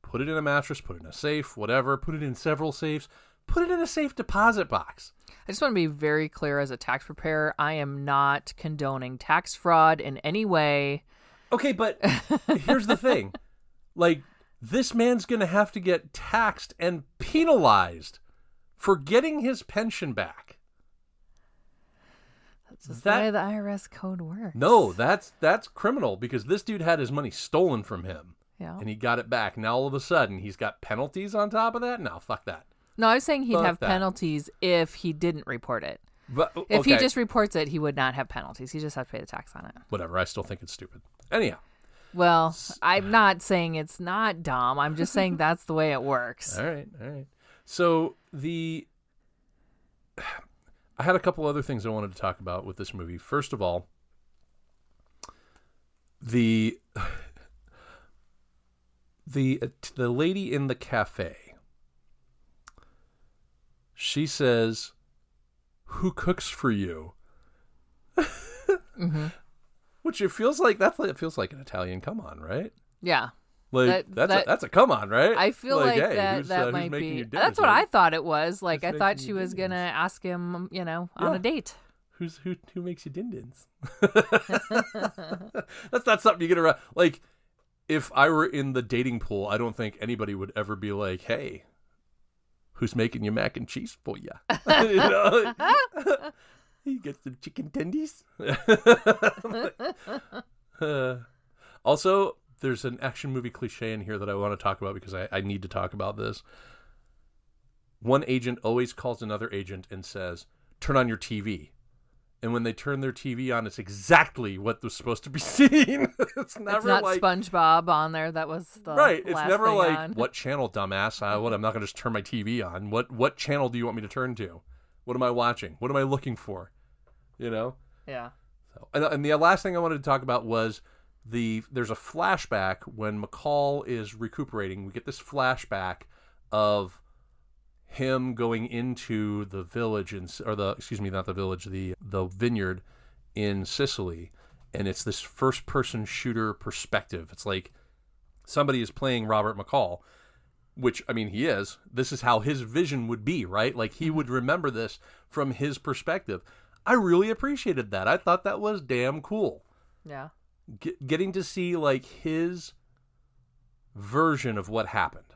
Put it in a mattress. Put it in a safe. Whatever. Put it in several safes. Put it in a safe deposit box." I just want to be very clear as a tax preparer, I am not condoning tax fraud in any way. Okay, but here's the thing. Like this man's going to have to get taxed and penalized for getting his pension back. That's just That- the way the IRS code works. No, that's that's criminal because this dude had his money stolen from him Yeah. and he got it back. Now all of a sudden he's got penalties on top of that? No, fuck that. No, I was saying he'd Fuck have that. penalties if he didn't report it. But If he just reports it, he would not have penalties. He just has to pay the tax on it. whatever, I still think it's stupid. Anyhow, Well, I'm not saying it's not dumb. I'm just saying that's the way it works. All right, all right. So the I had a couple other things I wanted to talk about with this movie. First of all, the the the lady in the cafe. She says, "Who cooks for you?" hmm Which it feels like that's like it feels like an Italian come on, right? Yeah, Like That- that's that- a, that's a come on, right? I feel like, hey, that uh, that who's might be. That's what? I thought it was. Like Who's I thought she was gonna ask him, you know, on Yeah. a date. Who's who? Who makes you din dins? That's not something you get around. Like, if I were in the dating pool, I don't think anybody would ever be like, "Hey, who's making your mac and cheese for you?" you know? you get some chicken tendies. Uh, also, there's an action movie cliche in here that I want to talk about because I, I need to talk about this. One agent always calls another agent and says, "Turn on your TV." And when they turn their TV on, it's exactly what was supposed to be seen. it's never It's not like SpongeBob on there. That was the right. It's never thing like on. what channel, dumbass. I, what? I'm not gonna just turn my TV on. What what channel do you want me to turn to? What am I watching? What am I looking for? You know. Yeah. So, and, and the last thing I wanted to talk about was the there's a flashback when McCall is recuperating. We get this flashback of him going into the village in, or the excuse me, not the village, the the vineyard in Sicily, and it's this first person shooter perspective. It's like somebody is playing Robert McCall, which I mean he is. This is how his vision would be, right? Like he mm-hmm. would remember this from his perspective. I really appreciated that. I thought that was damn cool. Yeah. Get, getting to see like his version of what happened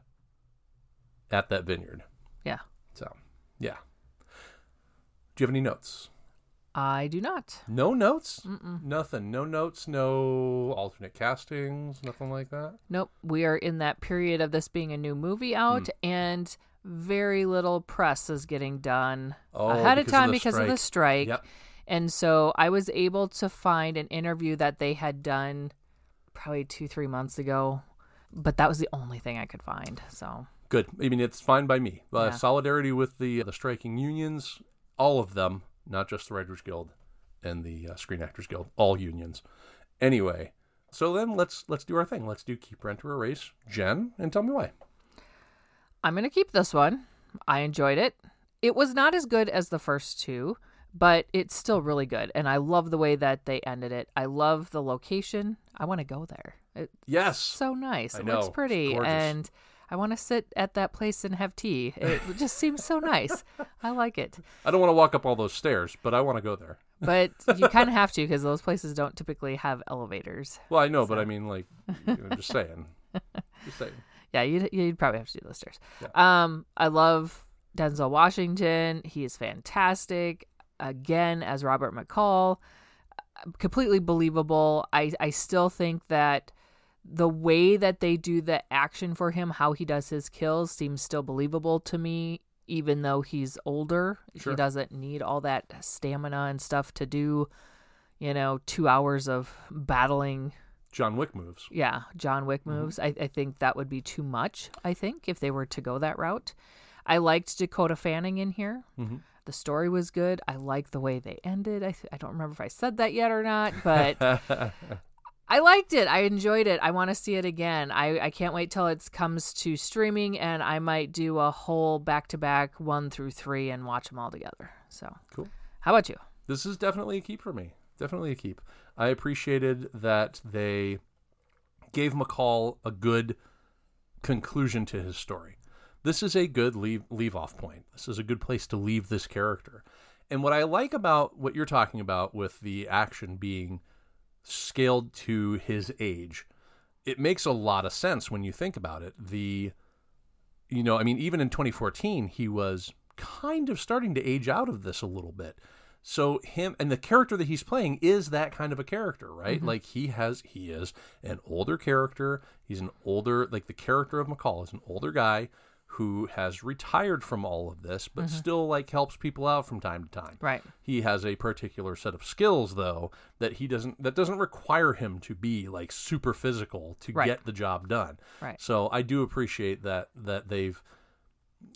at that vineyard. Yeah. So, yeah. Do you have any notes? I do not. No notes? Nothing. No notes, no alternate castings, nothing like that. Nope. We are in that period of this being a new movie out, Hmm. and very little press is getting done Oh, ahead of of time the because of the strike. Yep. And so I was able to find an interview that they had done probably two, three months ago, but that was the only thing I could find. So Good. I mean, it's fine by me. Uh, Yeah. Solidarity with the the striking unions, all of them, not just the Writers Guild and the uh, Screen Actors Guild, all unions. Anyway, so then let's let's do our thing. Let's do keep rent or erase. Jenn, and tell me why. I'm going to keep this one. I enjoyed it. It was not as good as the first two, but it's still really good. And I love the way that they ended it. I love the location. I want to go there. It's Yes. so nice. I It know. looks It's pretty. And I want to sit at that place and have tea. It just seems so nice. I like it. I don't want to walk up all those stairs, but I want to go there. But you kind of have to because those places don't typically have elevators. Well, I know, but I mean, like, I'm just saying. Just saying. Yeah, you'd, you'd probably have to do those stairs. Um, I love Denzel Washington. He is fantastic. Again, as Robert McCall, completely believable. I, I still think that the way that they do the action for him, how he does his kills, seems still believable to me, even though he's older. Sure. He doesn't need all that stamina and stuff to do, you know, two hours of battling John Wick moves. yeah, John Wick moves. I, I think that would be too much, I think, if they were to go that route. I liked Dakota Fanning in here. Mhm. The story was good. I like the way they ended. I, th- I don't remember if I said that yet or not, but I liked it. I enjoyed it. I want to see it again. I, I can't wait till it comes to streaming, and I might do a whole back to back one through three and watch them all together. So, Cool. how about you? this is definitely a keep for me. Definitely a keep. I appreciated that they gave McCall a good conclusion to his story. This is a good leave leave off point. This is a good place to leave this character. And what I like about what you're talking about with the action being scaled to his age, it makes a lot of sense when you think about it. The you know, I mean even in 2014 he was kind of starting to age out of this a little bit. So him and the character that he's playing is that kind of a character, right? Mm-hmm. Like he has he is an older character. He's an older like the character of McCall is an older guy who has retired from all of this but mm-hmm. still like helps people out from time to time. Right. He has a particular set of skills though that he doesn't that doesn't require him to be like super physical to Right. get the job done. Right. So I do appreciate that that they've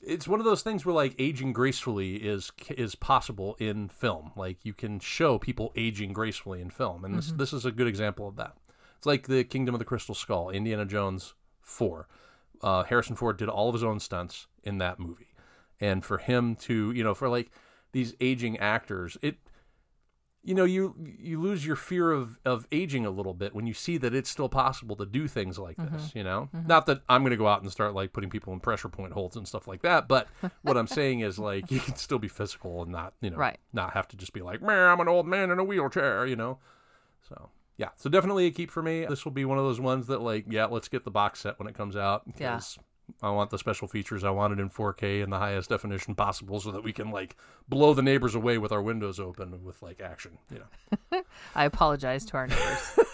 it's one of those things where like aging gracefully is is possible in film. Like you can show people aging gracefully in film, and this mm-hmm. this is a good example of that. It's like the Kingdom of the Crystal Skull, Indiana Jones four. Uh, Harrison Ford did all of his own stunts in that movie, and for him to you know for like these aging actors, it you know you you lose your fear of of aging a little bit when you see that it's still possible to do things like this you know? Not that i'm going to go out and start like putting people in pressure point holds and stuff like that but what i'm saying is like you can still be physical and not you know Right. not have to just be like man i'm an old man in a wheelchair you know? So yeah, so definitely a keep for me. This will be one of those ones that like, yeah, let's get the box set when it comes out Yeah. because I want the special features. I want it in 4K and the highest definition possible so that we can like blow the neighbors away with our windows open with like action. You know, I apologize to our neighbors.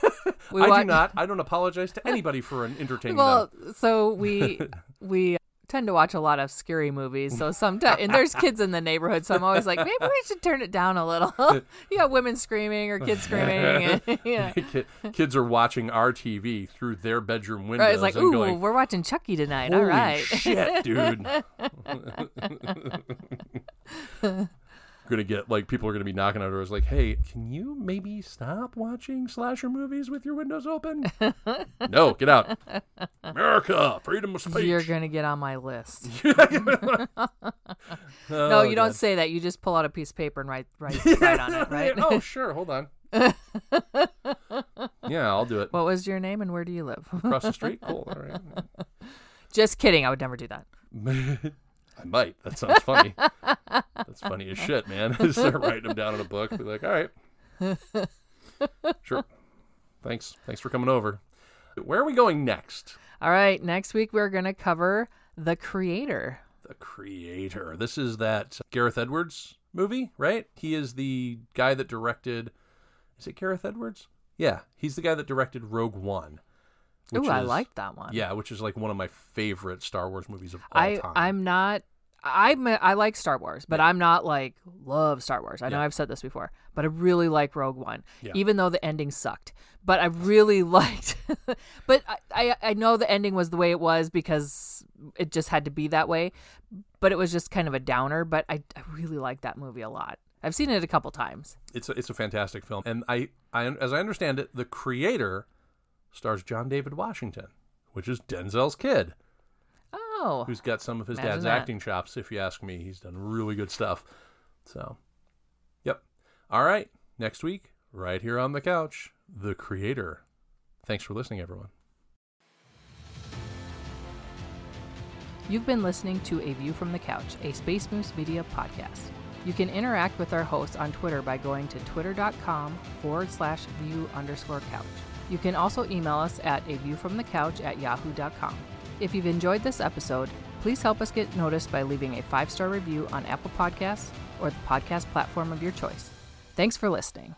We I do not. I don't apologize to anybody for an entertaining Well, them. so we we tend to watch a lot of scary movies. So sometimes and there's kids in the neighborhood, so I'm always like, maybe we should turn it down a little. you have women screaming or kids screaming. and- yeah. Kids are watching our TV through their bedroom windows Right, it's like, ooh, going, we're watching Chucky tonight. All right. shit, dude. Gonna get like people are gonna be knocking on doors like, hey, can you maybe stop watching slasher movies with your windows open? no, get out. America, freedom of speech. You're gonna get on my list. Oh, no, you don't say that. You just pull out a piece of paper and write write, write on it, right? oh, sure. Hold on. yeah, I'll do it. what was your name and where do you live? Across the street. Cool. All right. just kidding. I would never do that. I might. That sounds funny. That's funny as shit, man. Start writing them down in a book. Be like, all right, sure. Thanks. Thanks for coming over. Where are we going next? All right. Next week we're gonna cover the creator. The creator. This is that Gareth Edwards movie, right? He is the guy that directed. Is it Gareth Edwards? Yeah, he's the guy that directed Rogue One. Ooh, I like that one. Yeah, which is like one of my favorite Star Wars movies of all I time. I'm not. I'm a- I like Star Wars, but I'm not like love Star Wars. I know I've said this before, but I really like Rogue One, Yeah. even though the ending sucked. But I really liked. but I, I I know the ending was the way it was because it just had to be that way. But it was just kind of a downer. But I I really like that movie a lot. I've seen it a couple times. it's a, it's a fantastic film, and I, I as I understand it, the creator stars John David Washington, which is Denzel's kid, Oh, who's got some of his Imagine dad's that. acting chops. If you ask me, he's done really good stuff. So, yep. All right, next week, right here on the couch, the creator. Thanks for listening, everyone. You've been listening to A View from the Couch, a Space Moose Media podcast. You can interact with our hosts on Twitter by going to twitter.com forward slash view underscore couch. You can also email us at a view from the couch at yahoo.com. If you've enjoyed this episode, please help us get noticed by leaving a five star review on Apple Podcasts or the podcast platform of your choice. Thanks for listening.